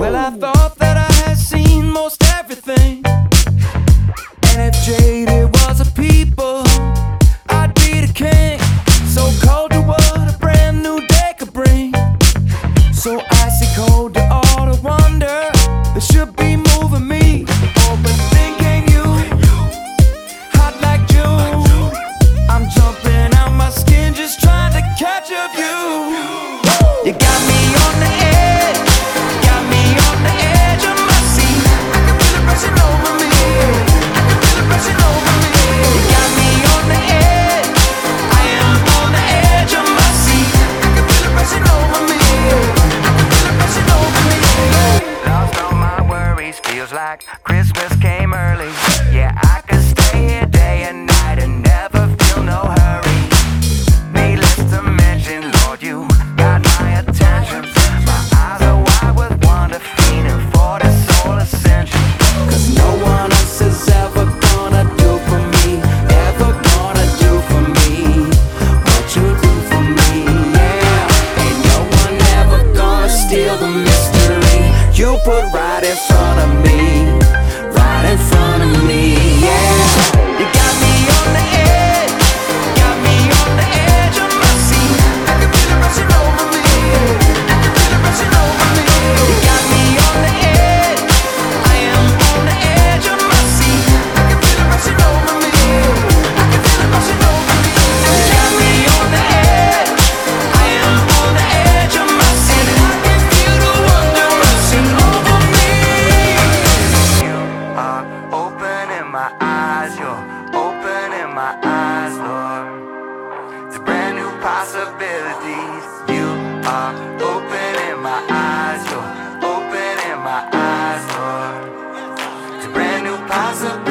Well, I thought that I had seen most everything. Christmas came early. Yeah, I could stay here day and night and never feel no hurry. Needless to mention, Lord, you got my attention. My eyes are wide with wonder, feeling for the soul ascension. Cause no one else is ever gonna do for me, ever gonna do for me what you do for me. Yeah, ain't no one ever gonna steal the. You put right in front of me. possibilities. You are opening my eyes, you're opening my eyes, Lord, to brand new possibilities.